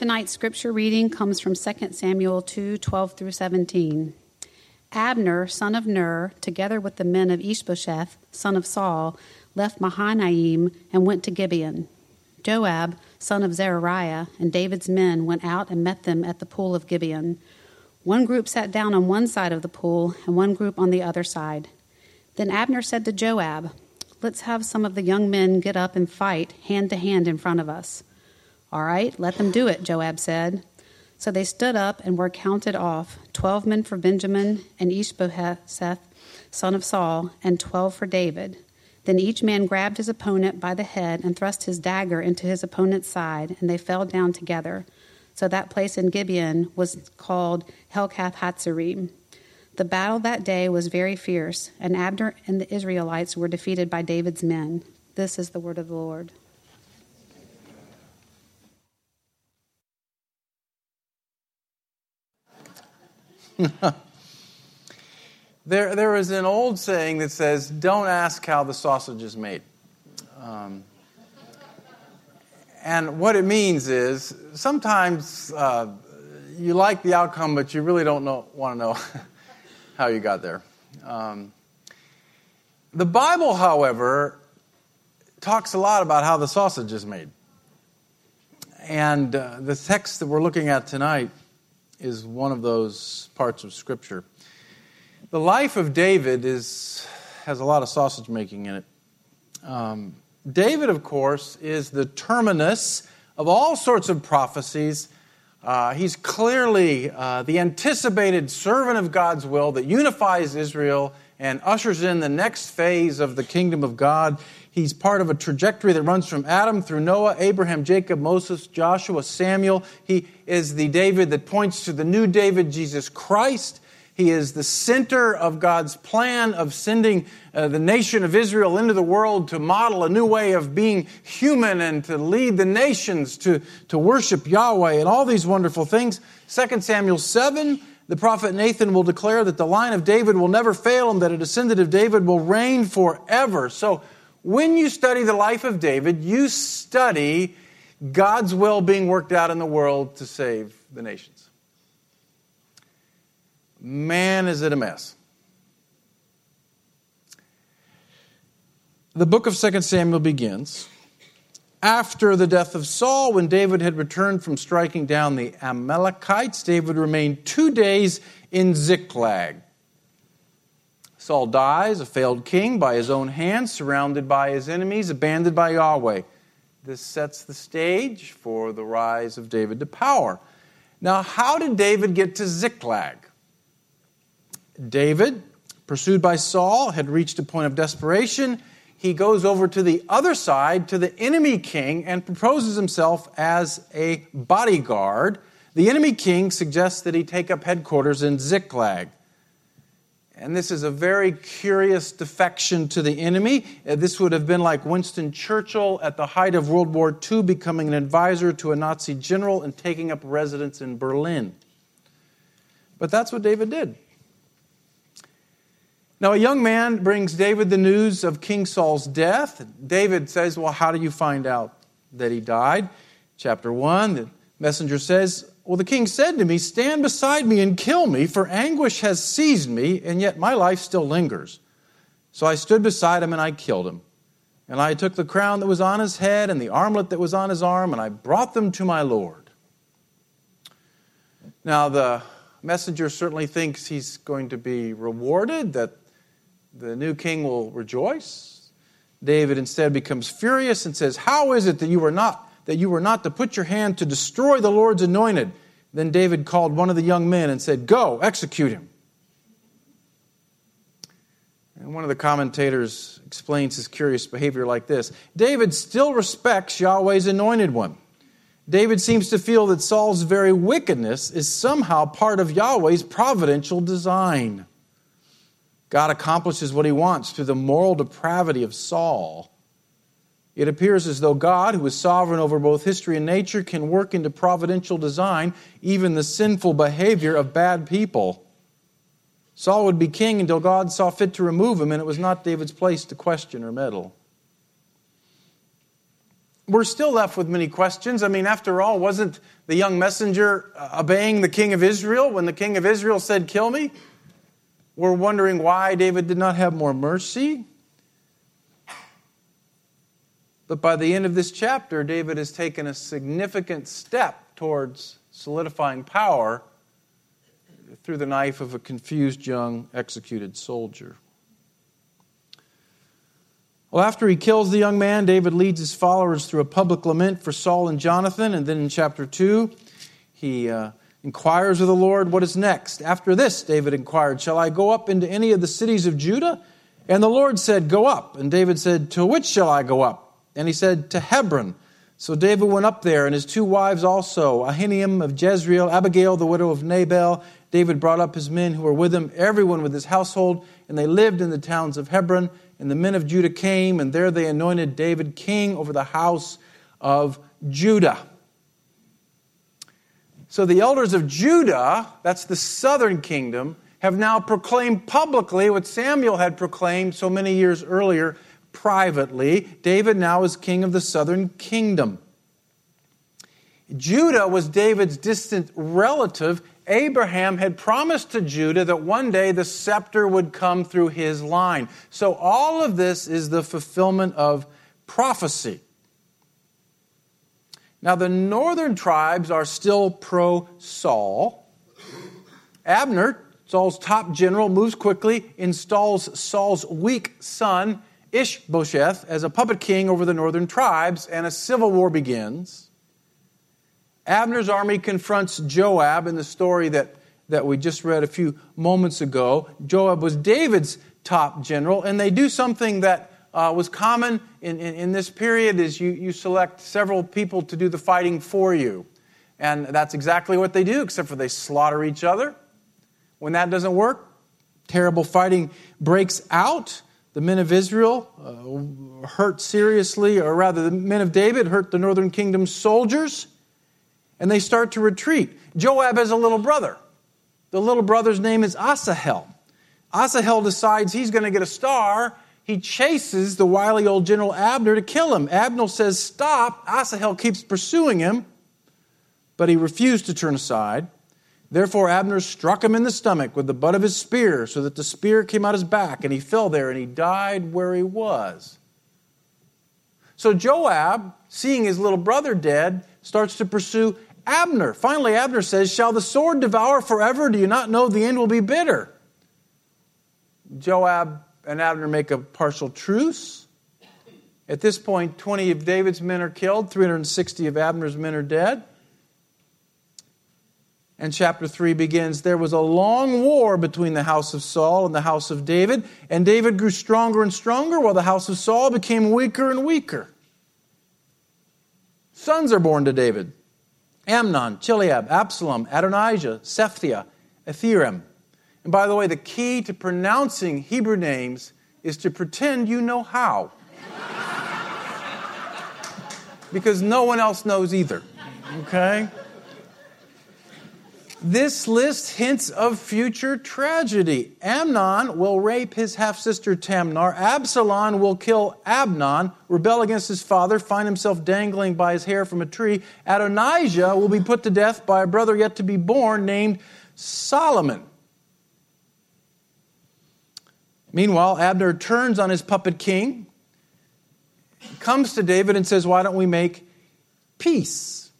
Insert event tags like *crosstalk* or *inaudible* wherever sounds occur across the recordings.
Tonight's scripture reading comes from 2 Samuel 2 12 through 17. Abner, son of Ner, together with the men of Ishbosheth, son of Saul, left Mahanaim and went to Gibeon. Joab, son of Zeruiah, and David's men went out and met them at the pool of Gibeon. One group sat down on one side of the pool, and one group on the other side. Then Abner said to Joab, Let's have some of the young men get up and fight hand to hand in front of us. All right, let them do it, Joab said. So they stood up and were counted off twelve men for Benjamin and Ishbosheth, son of Saul, and twelve for David. Then each man grabbed his opponent by the head and thrust his dagger into his opponent's side, and they fell down together. So that place in Gibeon was called Helkath Hatzerim. The battle that day was very fierce, and Abner and the Israelites were defeated by David's men. This is the word of the Lord. *laughs* There, there is an old saying that says, Don't ask how the sausage is made. Um, and what it means is sometimes uh, you like the outcome, but you really don't want to know *laughs* how you got there. Um, the Bible, however, talks a lot about how the sausage is made. And uh, the text that we're looking at tonight is one of those parts of Scripture. The life of David is, has a lot of sausage making in it. Um, David, of course, is the terminus of all sorts of prophecies. Uh, he's clearly uh, the anticipated servant of God's will that unifies Israel and ushers in the next phase of the kingdom of God. He's part of a trajectory that runs from Adam through Noah, Abraham, Jacob, Moses, Joshua, Samuel. He is the David that points to the new David, Jesus Christ. He is the center of God's plan of sending uh, the nation of Israel into the world to model a new way of being human and to lead the nations to, to worship Yahweh and all these wonderful things. 2 Samuel 7, the prophet Nathan will declare that the line of David will never fail and that a descendant of David will reign forever. So when you study the life of David, you study God's will being worked out in the world to save the nations man, is it a mess. The book of 2 Samuel begins after the death of Saul, when David had returned from striking down the Amalekites, David remained two days in Ziklag. Saul dies, a failed king, by his own hand, surrounded by his enemies, abandoned by Yahweh. This sets the stage for the rise of David to power. Now, how did David get to Ziklag? David, pursued by Saul, had reached a point of desperation. He goes over to the other side, to the enemy king, and proposes himself as a bodyguard. The enemy king suggests that he take up headquarters in Ziklag. And this is a very curious defection to the enemy. Uh, this would have been like Winston Churchill at the height of World War II becoming an advisor to a Nazi general and taking up residence in Berlin. But that's what David did. Now, a young man brings David the news of King Saul's death. David says, Well, how do you find out that he died? Chapter 1, the messenger says, Well, the king said to me, Stand beside me and kill me, for anguish has seized me, and yet my life still lingers. So I stood beside him and I killed him. And I took the crown that was on his head and the armlet that was on his arm, and I brought them to my Lord. Now, the messenger certainly thinks he's going to be rewarded, that the new king will rejoice. David instead becomes furious and says, How is it that you were not that you were not to put your hand to destroy the Lord's anointed? Then David called one of the young men and said, Go, execute him. And one of the commentators explains his curious behavior like this David still respects Yahweh's anointed one. David seems to feel that Saul's very wickedness is somehow part of Yahweh's providential design. God accomplishes what he wants through the moral depravity of Saul. It appears as though God, who is sovereign over both history and nature, can work into providential design even the sinful behavior of bad people. Saul would be king until God saw fit to remove him, and it was not David's place to question or meddle. we're still left with many questions. I mean, after all, wasn't the young messenger uh, obeying the king of Israel when the king of Israel said, Kill me? We're wondering why David did not have more mercy. But by the end of this chapter, David has taken a significant step towards solidifying power through the knife of a confused young executed soldier. Well, after he kills the young man, David leads his followers through a public lament for Saul and Jonathan. And then in chapter 2, he uh, inquires of the Lord, What is next? After this, David inquired, Shall I go up into any of the cities of Judah? And the Lord said, Go up. And David said, To which shall I go up? And he said, To Hebron. So David went up there, and his two wives also, Ahinoam of Jezreel, Abigail, the widow of Nabal. David brought up his men who were with him, everyone with his household, and they lived in the towns of Hebron and the men of Judah came, and there they anointed David king over the house of Judah. So the elders of Judah, that's the southern kingdom, have now proclaimed publicly what Samuel had proclaimed so many years earlier privately. David now is king of the southern kingdom. Judah was David's distant relative Abraham had promised to Judah that one day the scepter would come through his line. So all of this is the fulfillment of prophecy. Now, the northern tribes are still pro Saul. Abner, Saul's top general, moves quickly, installs Saul's weak son, Ishbosheth, as a puppet king over the northern tribes, and a civil war begins. Abner's army confronts Joab in the story that, that we just read a few moments ago. Joab was David's top general, and they do something that uh, was common in, in, in, this period is you, you select several people to do the fighting for you. And that's exactly what they do, except for they slaughter each other. When that doesn't work, terrible fighting breaks out. The men of Israel uh, hurt seriously, or rather, the men of David hurt the northern kingdom's soldiers and they start to retreat. Joab has a little brother. The little brother's name is Asahel. Asahel decides he's going to get a star. He chases the wily old General Abner to kill him. Abner says, Stop. Asahel keeps pursuing him, but he refused to turn aside. Therefore, Abner struck him in the stomach with the butt of his spear, so that the spear came out his back, and he fell there, and he died where he was. So Joab, seeing his little brother dead, starts to pursue Abner. Finally, Abner says, Shall the sword devour forever? Do you not know the end will be bitter? Joab and Abner make a partial truce. At this point, 20 of David's men are killed, 360 of Abner's men are dead. And chapter 3 begins There was a long war between the house of Saul and the house of David, and David grew stronger and stronger, while the house of Saul became weaker and weaker. Sons are born to David Amnon, Chileab, Absalom, Adonijah, Sephthia, Athirem. And by the way, the key to pronouncing Hebrew names is to pretend you know how. because no one else knows either. Okay? This list hints of future tragedy. Amnon will rape his half sister Tamar. Absalom will kill Amnon, rebel against his father, find himself dangling by his hair from a tree. Adonijah will be put to death by a brother yet to be born named Solomon. Meanwhile, Abner turns on his puppet king, comes to David and says, Why don't we make peace?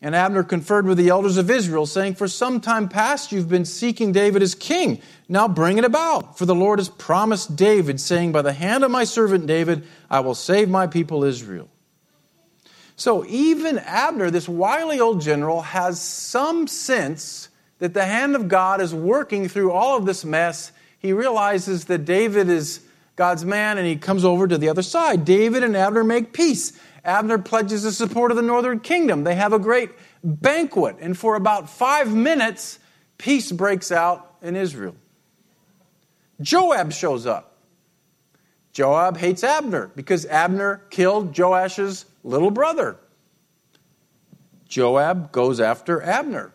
And Abner conferred with the elders of Israel, saying, For some time past you've been seeking David as king. Now bring it about. For the Lord has promised David, saying, By the hand of my servant David, I will save my people Israel. So even Abner, this wily old general, has some sense that the hand of God is working through all of this mess. He realizes that David is God's man and he comes over to the other side. David and Abner make peace. Abner pledges the support of the northern kingdom. They have a great banquet, and for about five minutes, peace breaks out in Israel. Joab shows up. Joab hates Abner because Abner killed Joab's little brother. Joab goes after Abner.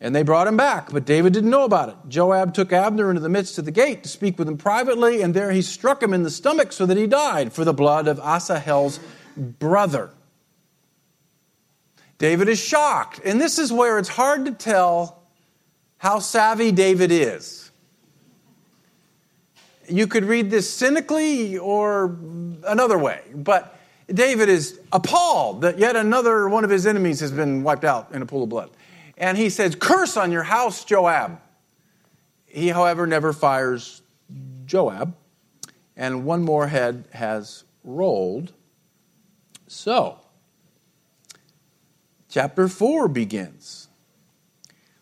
And they brought him back, but David didn't know about it. Joab took Abner into the midst of the gate to speak with him privately, and there he struck him in the stomach so that he died for the blood of Asahel's brother. David is shocked. And this is where it's hard to tell how savvy David is. You could read this cynically or another way, but David is appalled that yet another one of his enemies has been wiped out in a pool of blood. And he says, Curse on your house, Joab. He, however, never fires Joab, and one more head has rolled. So, chapter 4 begins.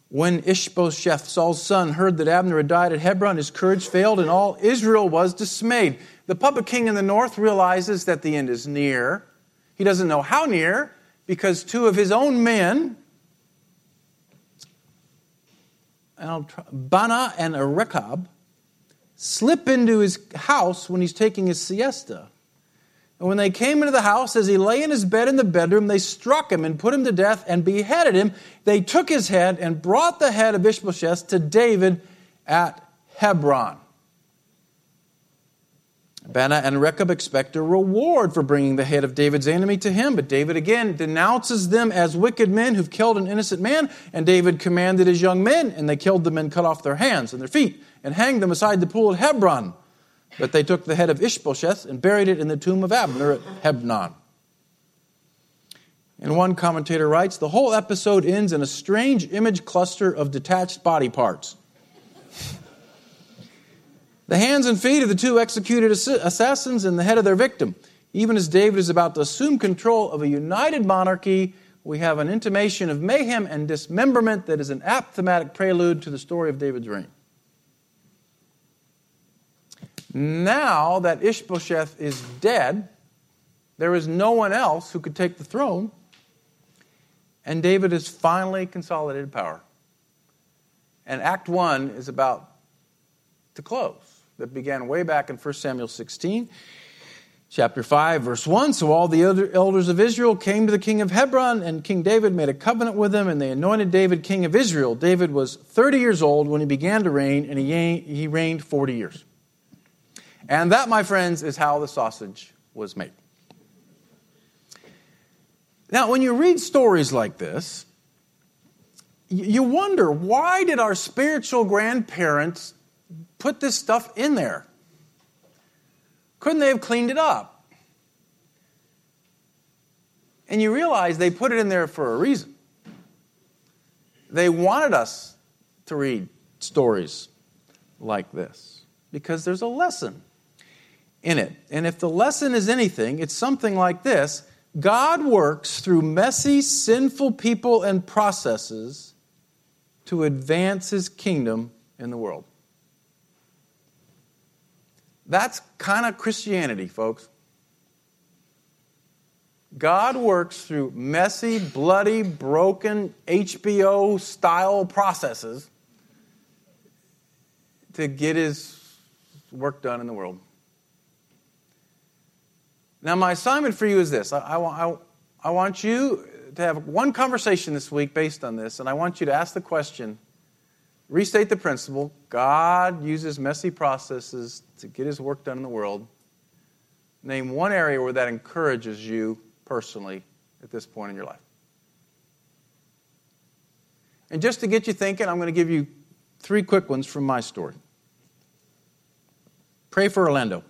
When Ishbosheth, Saul's son, heard that Abner had died at Hebron, his courage failed, and all Israel was dismayed. The puppet king in the north realizes that the end is near. He doesn't know how near, because two of his own men, Baanah and Rechab, slip into his house when he's taking his siesta. And when they came into the house, as he lay in his bed in the bedroom, they struck him and put him to death and beheaded him. They took his head and brought the head of Ishbosheth to David at Hebron. Baanah and Rechab expect a reward for bringing the head of David's enemy to him, but David again denounces them as wicked men who've killed an innocent man, and David commanded his young men, and they killed them and cut off their hands and their feet and hanged them beside the pool at Hebron. But they took the head of Ishbosheth and buried it in the tomb of Abner at Hebron. And one commentator writes the whole episode ends in a strange image cluster of detached body parts. The hands and feet of the two executed assassins and the head of their victim. Even as David is about to assume control of a united monarchy, we have an intimation of mayhem and dismemberment that is an apt thematic prelude to the story of David's reign. Now that Ishbosheth is dead, there is no one else who could take the throne, and David has finally consolidated power. And Act 1 is about to close. That began way back in 1 Samuel 16. Chapter 5, verse 1 So all the elders of Israel came to the king of Hebron, and King David made a covenant with them, and they anointed David king of Israel. David was 30 years old when he began to reign, and he reigned 40 years. And that, my friends, is how the sausage was made. Now, when you read stories like this, you wonder why did our spiritual grandparents put this stuff in there? Couldn't they have cleaned it up? And you realize they put it in there for a reason. They wanted us to read stories like this because there's a lesson in it. And if the lesson is anything, it's something like this God works through messy, sinful people and processes to advance his kingdom in the world. That's kind of Christianity, folks. God works through messy, bloody, broken HBO style processes to get his work done in the world. Now, my assignment for you is this I, I, I want you to have one conversation this week based on this, and I want you to ask the question restate the principle God uses messy processes to get his work done in the world. Name one area where that encourages you personally at this point in your life. And just to get you thinking, I'm going to give you three quick ones from my story. Pray for Orlando.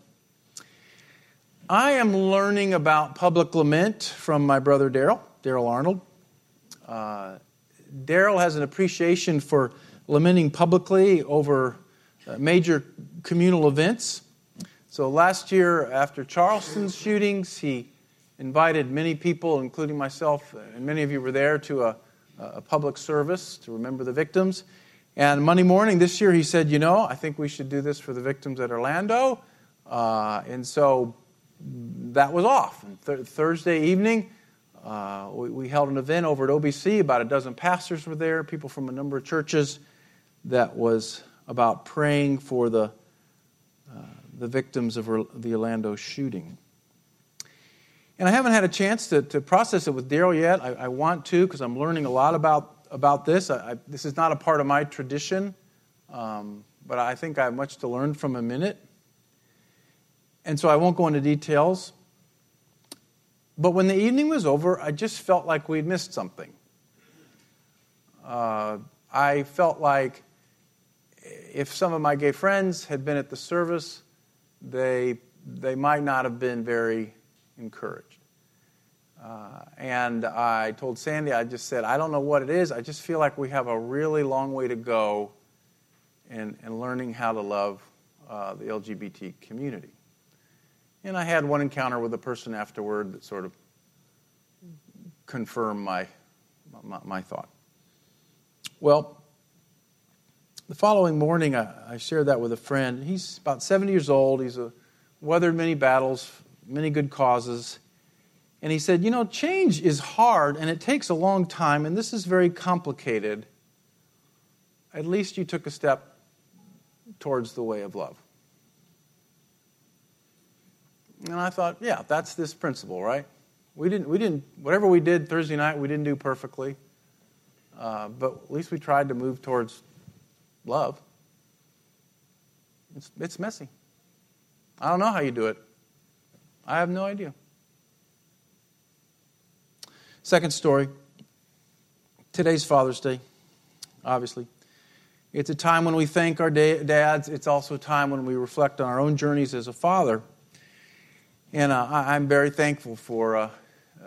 I am learning about public lament from my brother Daryl, Daryl Arnold. Uh, Daryl has an appreciation for lamenting publicly over uh, major communal events. So last year, after Charleston's shootings, he invited many people, including myself, and many of you were there, to a, a public service to remember the victims. And Monday morning this year, he said, You know, I think we should do this for the victims at Orlando. Uh, and so that was off. Th- Thursday evening, uh, we, we, held an event over at OBC. About a dozen pastors were there, people from a number of churches, that was about praying for the, uh, the victims of the Orlando shooting. And I haven't had a chance to, to process it with Daryl yet. I, I, want to because I'm learning a lot about, about this. I, I, this is not a part of my tradition, um, but I think I have much to learn from him in it. And so I won't go into details. But when the evening was over, I just felt like we'd missed something. Uh, I felt like if some of my gay friends had been at the service, they, they might not have been very encouraged. Uh, and I told Sandy, I just said, I don't know what it is. I just feel like we have a really long way to go in, in learning how to love uh, the LGBT community. And I had one encounter with a person afterward that sort of confirmed my, my, my thought. Well, the following morning, I, I, shared that with a friend. He's about 70 years old. He's a, weathered many battles, many good causes. And he said, You know, change is hard and it takes a long time, and this is very complicated. At least you took a step towards the way of love. And I thought, yeah, that's this principle, right? We didn't, we didn't, whatever we did Thursday night, we didn't do perfectly. Uh, but at least we tried to move towards love. It's, it's messy. I don't know how you do it. I have no idea. Second story. Today's Father's Day, obviously. It's a time when we thank our dads. It's also a time when we reflect on our own journeys as a father. And uh, I'm very thankful for uh,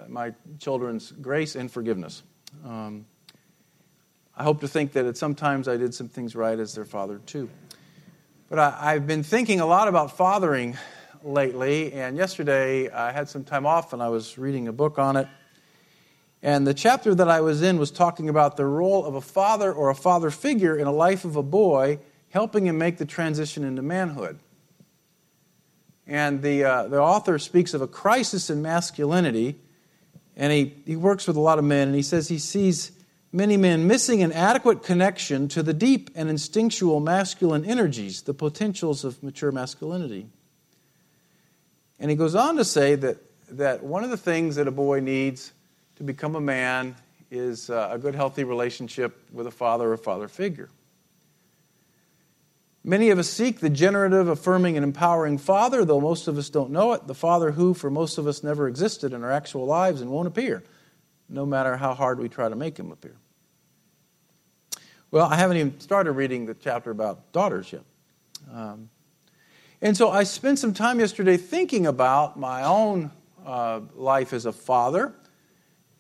my children's grace and forgiveness. Um, I hope to think that at sometimes I did some things right as their father, too. But I, have been thinking a lot about fathering lately, and yesterday I had some time off and I was reading a book on it. And the chapter that I was in was talking about the role of a father or a father figure in a life of a boy, helping him make the transition into manhood. And the, uh, the author speaks of a crisis in masculinity, and he, he works with a lot of men, and he says he sees many men missing an adequate connection to the deep and instinctual masculine energies, the potentials of mature masculinity. And he goes on to say that, that one of the things that a boy needs to become a man is uh, a good, healthy relationship with a father or father figure. Many of us seek the generative, affirming, and empowering father, though most of us don't know it, the father who, for most of us, never existed in our actual lives and won't appear no matter how hard we try to make him appear. Well, I haven't even started reading the chapter about daughters yet. Um, and so I spent some time yesterday thinking about my own uh, life as a father.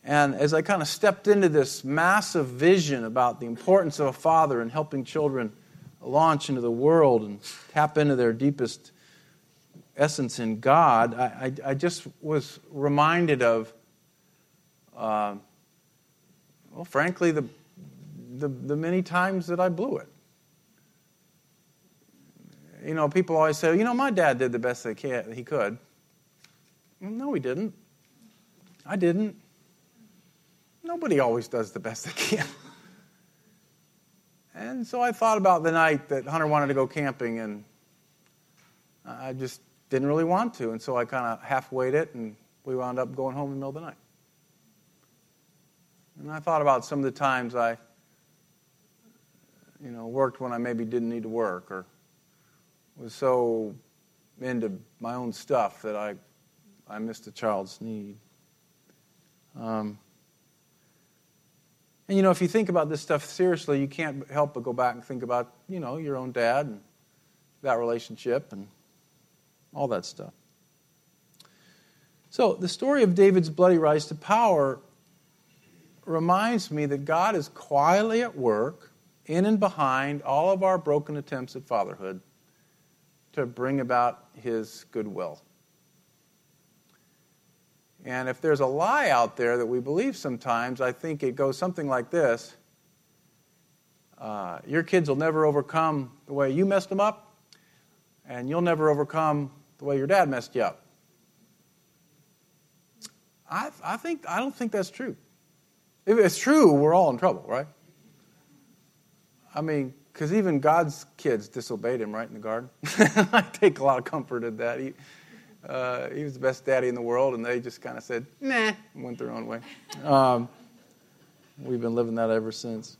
And as I kind of stepped into this massive vision about the importance of a father in helping children launch into the world and tap into their deepest essence in God, I, I, I just was reminded of uh, well, frankly, the, the, the many times that I blew it. You know, people always say, you know, my dad did the best can, he could. No, he didn't. I didn't. Nobody always does the best they can. *laughs* And so I thought about the night that Hunter wanted to go camping, and I just didn't really want to. And so I kind of half waited, and we wound up going home in the middle of the night. And I thought about some of the times I, you know, worked when I maybe didn't need to work or was so into my own stuff that I, I missed a child's need. Um, and you know, if you think about this stuff seriously, you can't help but go back and think about, you know, your own dad and that relationship and all that stuff. So, the story of David's bloody rise to power reminds me that God is quietly at work in and behind all of our broken attempts at fatherhood to bring about his goodwill. And if there's a lie out there that we believe sometimes, I think it goes something like this uh, Your kids will never overcome the way you messed them up, and you'll never overcome the way your dad messed you up. I, I, think, I don't think that's true. If it's true, we're all in trouble, right? I mean, because even God's kids disobeyed him right in the garden. *laughs* I take a lot of comfort in that. He, uh, he was the best daddy in the world, and they just kind of said, nah, and went their own way. Um, we've been living that ever since.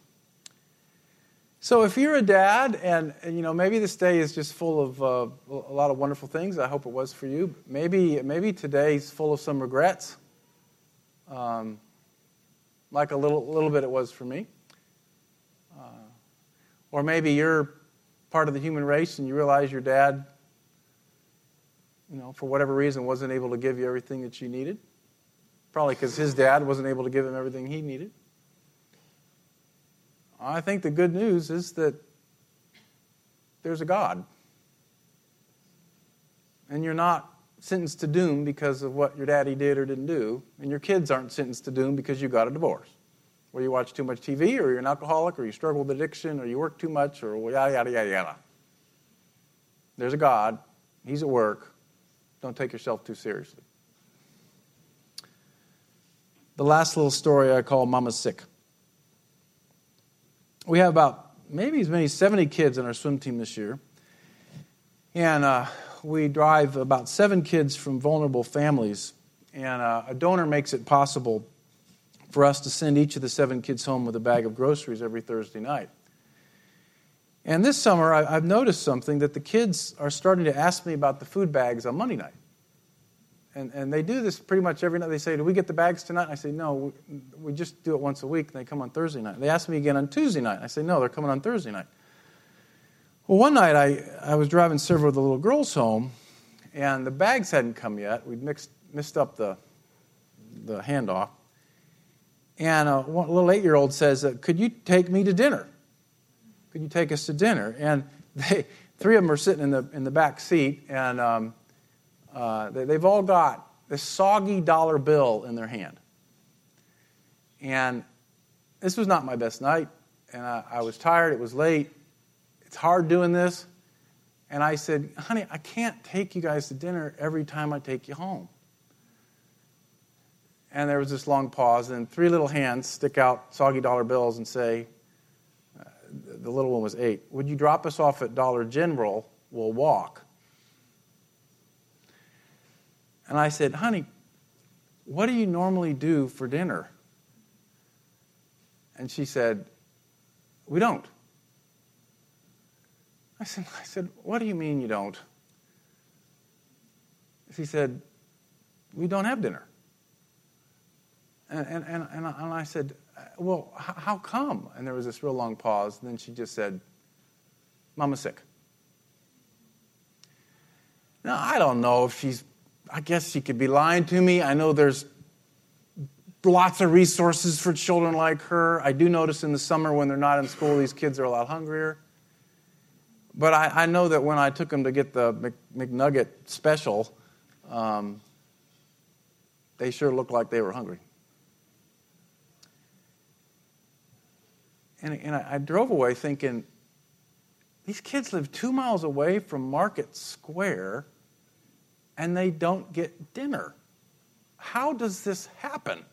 So if you're a dad, and, and, you know maybe this day is just full of uh, a lot of wonderful things. I hope it was for you. Maybe maybe today's full of some regrets um, like a little, little bit it was for me. Uh, or maybe you're part of the human race and you realize your dad, you know, for whatever reason, wasn't able to give you everything that you needed. Probably because his dad wasn't able to give him everything he needed. I think the good news is that there's a God. And you're not sentenced to doom because of what your daddy did or didn't do, and your kids aren't sentenced to doom because you got a divorce. Or you watch too much TV, or you're an alcoholic, or you struggle with addiction, or you work too much, or yada, yada, yada, yada. There's a God. He's at work. Don't take yourself too seriously. The last little story I call Mama's Sick. We have about maybe as many as 70 kids in our swim team this year. And uh, we drive about seven kids from vulnerable families. And uh, a donor makes it possible for us to send each of the seven kids home with a bag of groceries every Thursday night. And this summer, I've noticed something that the kids are starting to ask me about the food bags on Monday night. And, and they do this pretty much every night. They say, Do we get the bags tonight? And I say, No, we, we just do it once a week. And they come on Thursday night. They ask me again on Tuesday night. I say, No, they're coming on Thursday night. Well, one night I, I was driving several of the little girls home, and the bags hadn't come yet. We'd mixed, missed up the, the handoff. And a, one, a little eight year old says, uh, Could you take me to dinner? Could you take us to dinner? And *laughs* they, three of them are sitting in the, in the back seat, and um, uh, they, they've all got this soggy dollar bill in their hand. And this was not my best night, and I, I was tired, it was late, it's hard doing this. And I said, honey, I can't take you guys to dinner every time I take you home. And there was this long pause, and three little hands stick out soggy dollar bills and say, uh, the little one was eight, would you drop us off at Dollar General? We'll walk. And I said, honey, what do you normally do for dinner? And she said, we don't. I said, I said, what do you mean you don't? She said, we don't have dinner. And, and, and, and I said, well, how come? And there was this real long pause. And then she just said, Mama's sick. Now, I don't know if she's I guess she could be lying to me. I know there's lots of resources for children like her. I do notice in the summer when they're not in school, these kids are a lot hungrier. But I, I know that when I took them to get the McNugget special, um, they sure looked like they were hungry. And, and I, I drove away thinking, these kids live two miles away from Market Square and they don't get dinner. How does this happen?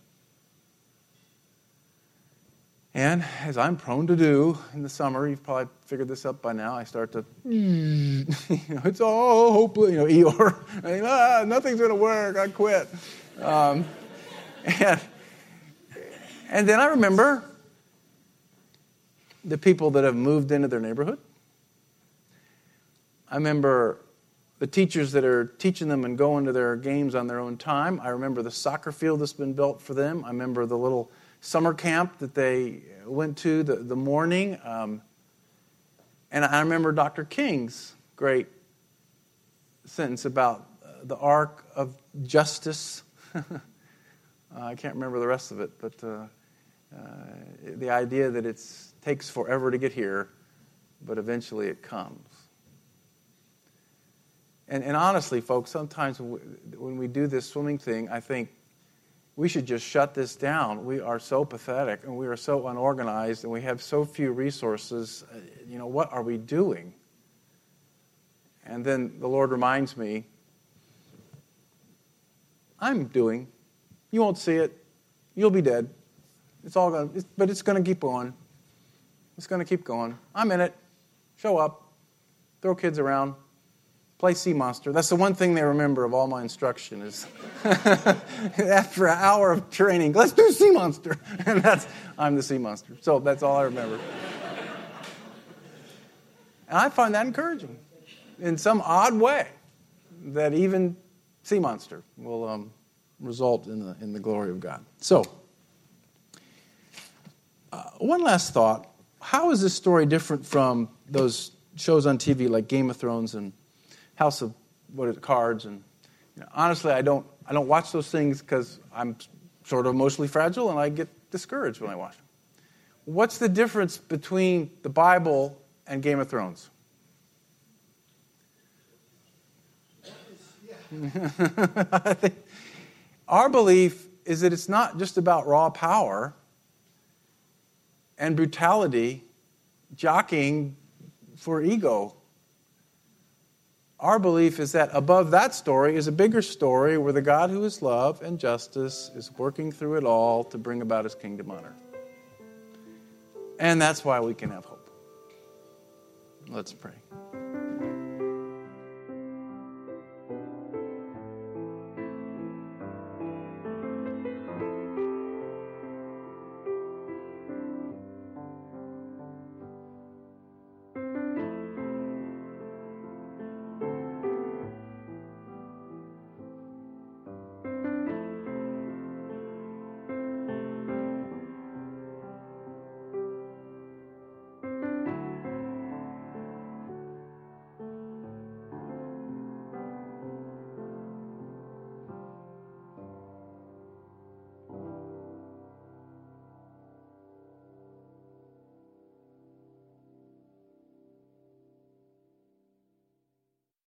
And as I'm prone to do in the summer, you've probably figured this up by now. I start to, *laughs* you know, it's all hopeless, you know, *laughs* Eeyore. I mean, ah, nothing's going to work. I quit. Um, and, and then I remember the people that have moved into their neighborhood. I remember the teachers that are teaching them and going to their games on their own time. I remember the soccer field that's been built for them. I remember the little summer camp that they went to the, the morning. Um, and I remember Dr. King's great sentence about uh, the arc of justice. uh, *laughs* I can't remember the rest of it, but uh, uh the idea that it takes forever to get here, but eventually it comes. And, and honestly, folks, sometimes when we do this swimming thing, I think we should just shut this down. We are so pathetic and we are so unorganized and we have so few resources. Uh, you know, what are we doing? And then the Lord reminds me, I'm doing. You won't see it. You'll be dead. It's all going to, but it's going to keep going. It's going to keep going. I'm in it. Show up. Throw kids around play Sea Monster. That's the one thing they remember of all my instruction is *laughs* after an hour of training, let's do Sea Monster. *laughs* And that's, I'm the Sea Monster. So that's all I remember. And I find that encouraging in some odd way that even Sea Monster will, um, result in the, in the glory of God. So, uh, one last thought. How is this story different from those shows on TV like Game of Thrones and House of what is it, Cards? And you know, honestly, I don't I don't watch those things because I'm sort of emotionally fragile and I get discouraged when I watch them. What's the difference between the Bible and Game of Thrones? *laughs* I think our belief is that it's not just about raw power and brutality, jockeying for ego. Our belief is that above that story is a bigger story where the God who is love and justice is working through it all to bring about his kingdom on earth. And that's why we can have hope. Let's pray.